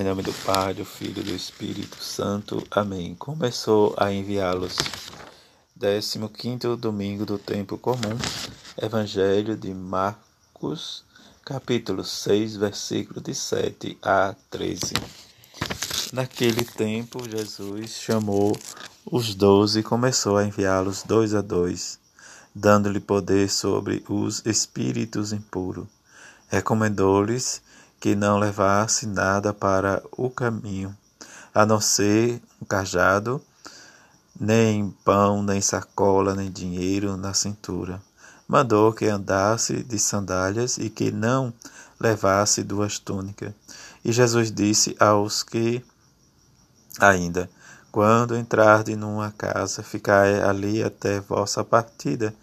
Em nome do Pai, do Filho e do Espírito Santo. Amém. Começou a enviá-los. 15 domingo do tempo comum. Evangelho de Marcos, capítulo 6, versículo de 7 a 13. Naquele tempo, Jesus chamou os doze e começou a enviá-los dois a dois, dando-lhe poder sobre os espíritos impuros. Recomendou-lhes que não levasse nada para o caminho, a não ser um cajado, nem pão, nem sacola, nem dinheiro na cintura. Mandou que andasse de sandálias e que não levasse duas túnicas. E Jesus disse aos que ainda, quando entrarde numa casa, ficai ali até vossa partida.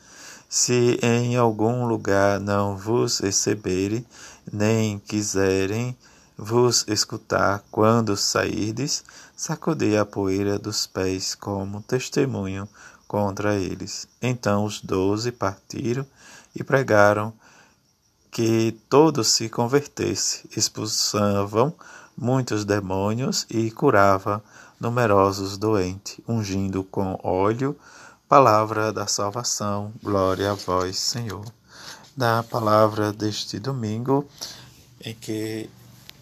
Se em algum lugar não vos receberem, nem quiserem vos escutar quando sairdes, sacudei a poeira dos pés como testemunho contra eles. Então os doze partiram e pregaram que todos se convertessem, expulsavam muitos demônios e curava numerosos doentes, ungindo com óleo palavra da salvação. Glória a vós, Senhor da palavra deste domingo, em que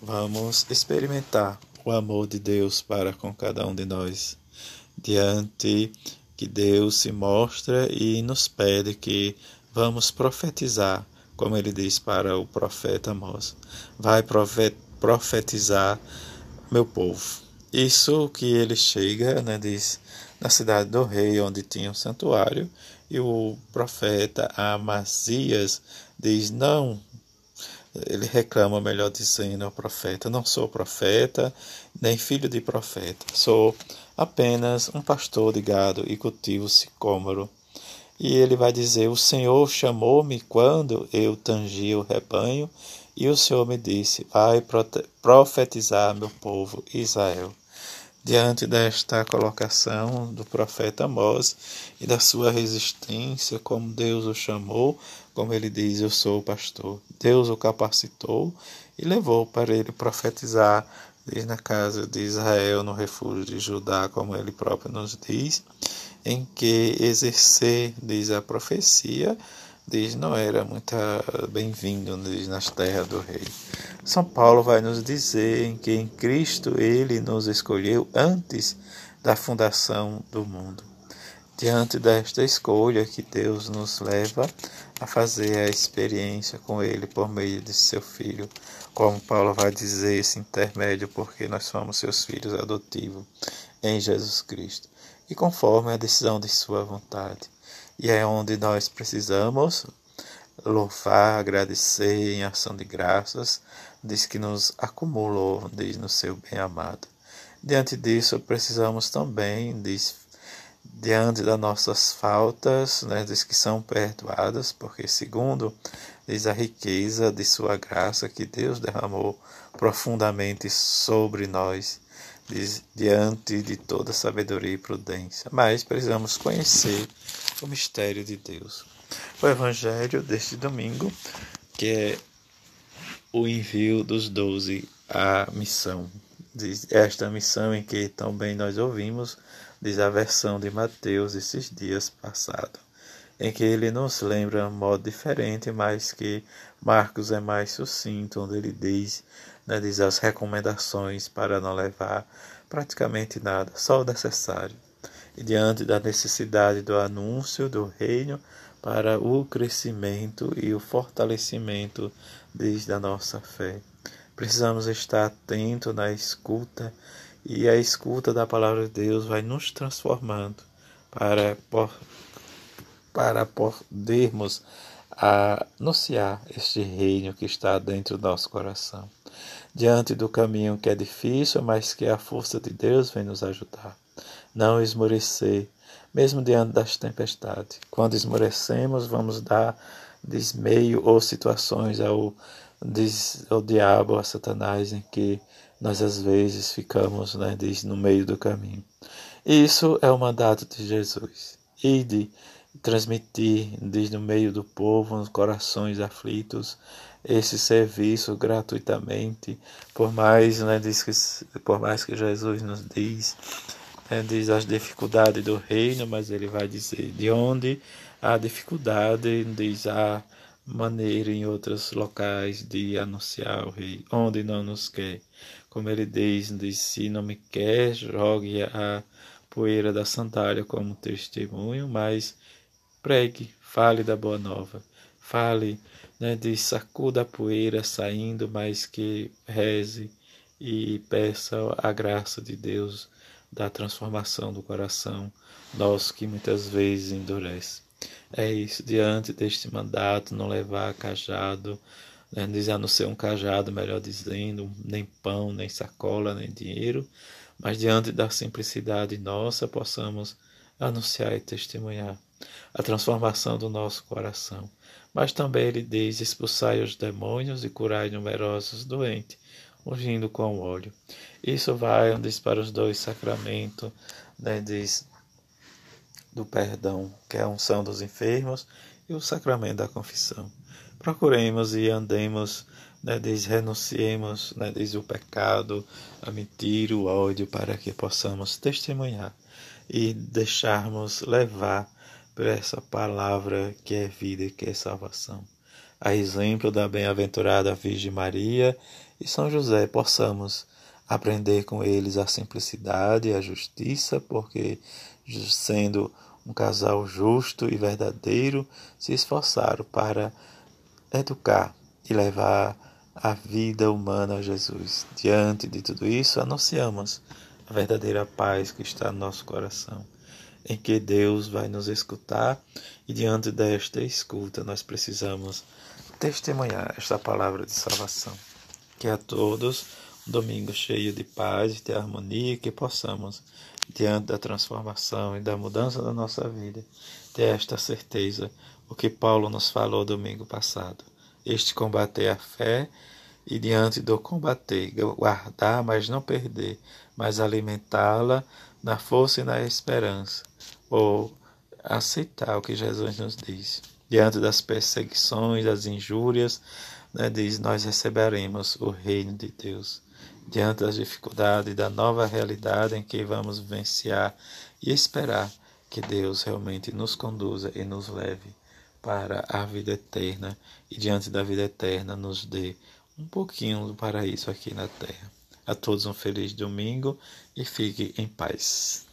vamos experimentar o amor de Deus para com cada um de nós, diante que Deus se mostra e nos pede que vamos profetizar, como ele diz para o profeta Amós: Vai profetizar meu povo. Isso que ele chega, né, diz, na cidade do rei, onde tinha um santuário, e o profeta Amazias diz: Não, ele reclama, melhor dizendo, ao profeta: Não sou profeta, nem filho de profeta, sou apenas um pastor de gado e cultivo sicômoro. E ele vai dizer: O Senhor chamou-me quando eu tangi o rebanho, e o Senhor me disse: Vai profetizar meu povo Israel diante desta colocação do profeta Amós e da sua resistência, como Deus o chamou, como ele diz, eu sou o pastor. Deus o capacitou e levou para ele profetizar desde na casa de Israel, no refúgio de Judá, como ele próprio nos diz, em que exercer, diz a profecia, diz não era muito bem-vindo diz nas terras do rei. São Paulo vai nos dizer que em Cristo ele nos escolheu antes da fundação do mundo. Diante desta escolha que Deus nos leva a fazer a experiência com ele por meio de seu filho, como Paulo vai dizer esse intermédio porque nós somos seus filhos adotivos em Jesus Cristo e conforme a decisão de sua vontade. E é onde nós precisamos louvar, agradecer em ação de graças, diz que nos acumulou, diz no seu bem-amado. Diante disso, precisamos também, diz, diante das nossas faltas, né, diz que são perdoadas, porque segundo diz a riqueza de sua graça que Deus derramou profundamente sobre nós, diz, diante de toda sabedoria e prudência. Mas precisamos conhecer o mistério de Deus. O evangelho deste domingo, que é o envio dos doze à missão. Diz esta missão em que também nós ouvimos, diz a versão de Mateus esses dias passados, em que ele nos lembra um modo diferente, mas que Marcos é mais sucinto, onde ele diz, né, diz as recomendações para não levar praticamente nada, só o necessário e diante da necessidade do anúncio do reino para o crescimento e o fortalecimento desde a nossa fé. Precisamos estar atento na escuta e a escuta da palavra de Deus vai nos transformando para, para podermos anunciar este reino que está dentro do nosso coração. Diante do caminho que é difícil, mas que a força de Deus vem nos ajudar não esmorecer, mesmo diante das tempestades. Quando esmorecemos, vamos dar desmeio ou situações ao, ao diabo, a Satanás, em que nós às vezes ficamos né, diz, no meio do caminho. Isso é o mandato de Jesus. E de transmitir, diz no meio do povo, nos corações aflitos, esse serviço gratuitamente, por mais, né, diz que, por mais que Jesus nos diz, né, diz as dificuldades do reino, mas ele vai dizer de onde há dificuldade, diz a maneira em outros locais de anunciar o rei, onde não nos quer. Como ele diz, diz se não me quer, jogue a poeira da sandália como testemunho, mas pregue, fale da boa nova, fale né, de sacuda a poeira saindo, mas que reze e peça a graça de Deus da transformação do coração, nosso que muitas vezes endurece. É isso, diante deste mandato, não levar cajado, né, a não ser um cajado, melhor dizendo, nem pão, nem sacola, nem dinheiro, mas diante da simplicidade nossa, possamos anunciar e testemunhar a transformação do nosso coração. Mas também ele diz: expulsai os demônios e curai numerosos doentes, ungindo com óleo. Isso vai, diz, para os dois sacramentos, né, diz, do perdão, que é a unção dos enfermos, e o sacramento da confissão. Procuremos e andemos, né, diz, renunciemos, né, diz, o pecado, a mentira, o ódio, para que possamos testemunhar e deixarmos levar por essa palavra que é vida e que é salvação. A exemplo da bem-aventurada Virgem Maria e São José, possamos aprender com eles a simplicidade e a justiça, porque, sendo um casal justo e verdadeiro, se esforçaram para educar e levar a vida humana a Jesus. Diante de tudo isso, anunciamos a verdadeira paz que está no nosso coração em que Deus vai nos escutar e diante desta escuta nós precisamos testemunhar esta palavra de salvação. Que a todos um domingo cheio de paz e de harmonia, que possamos, diante da transformação e da mudança da nossa vida, ter esta certeza, o que Paulo nos falou domingo passado. Este combater a fé e diante do combater, guardar, mas não perder, mas alimentá-la na força e na esperança, ou aceitar o que Jesus nos diz. Diante das perseguições, das injúrias, né, diz: Nós receberemos o reino de Deus. Diante das dificuldades, da nova realidade em que vamos vivenciar e esperar que Deus realmente nos conduza e nos leve para a vida eterna e diante da vida eterna nos dê um pouquinho do paraíso aqui na terra. A todos um feliz domingo e fique em paz.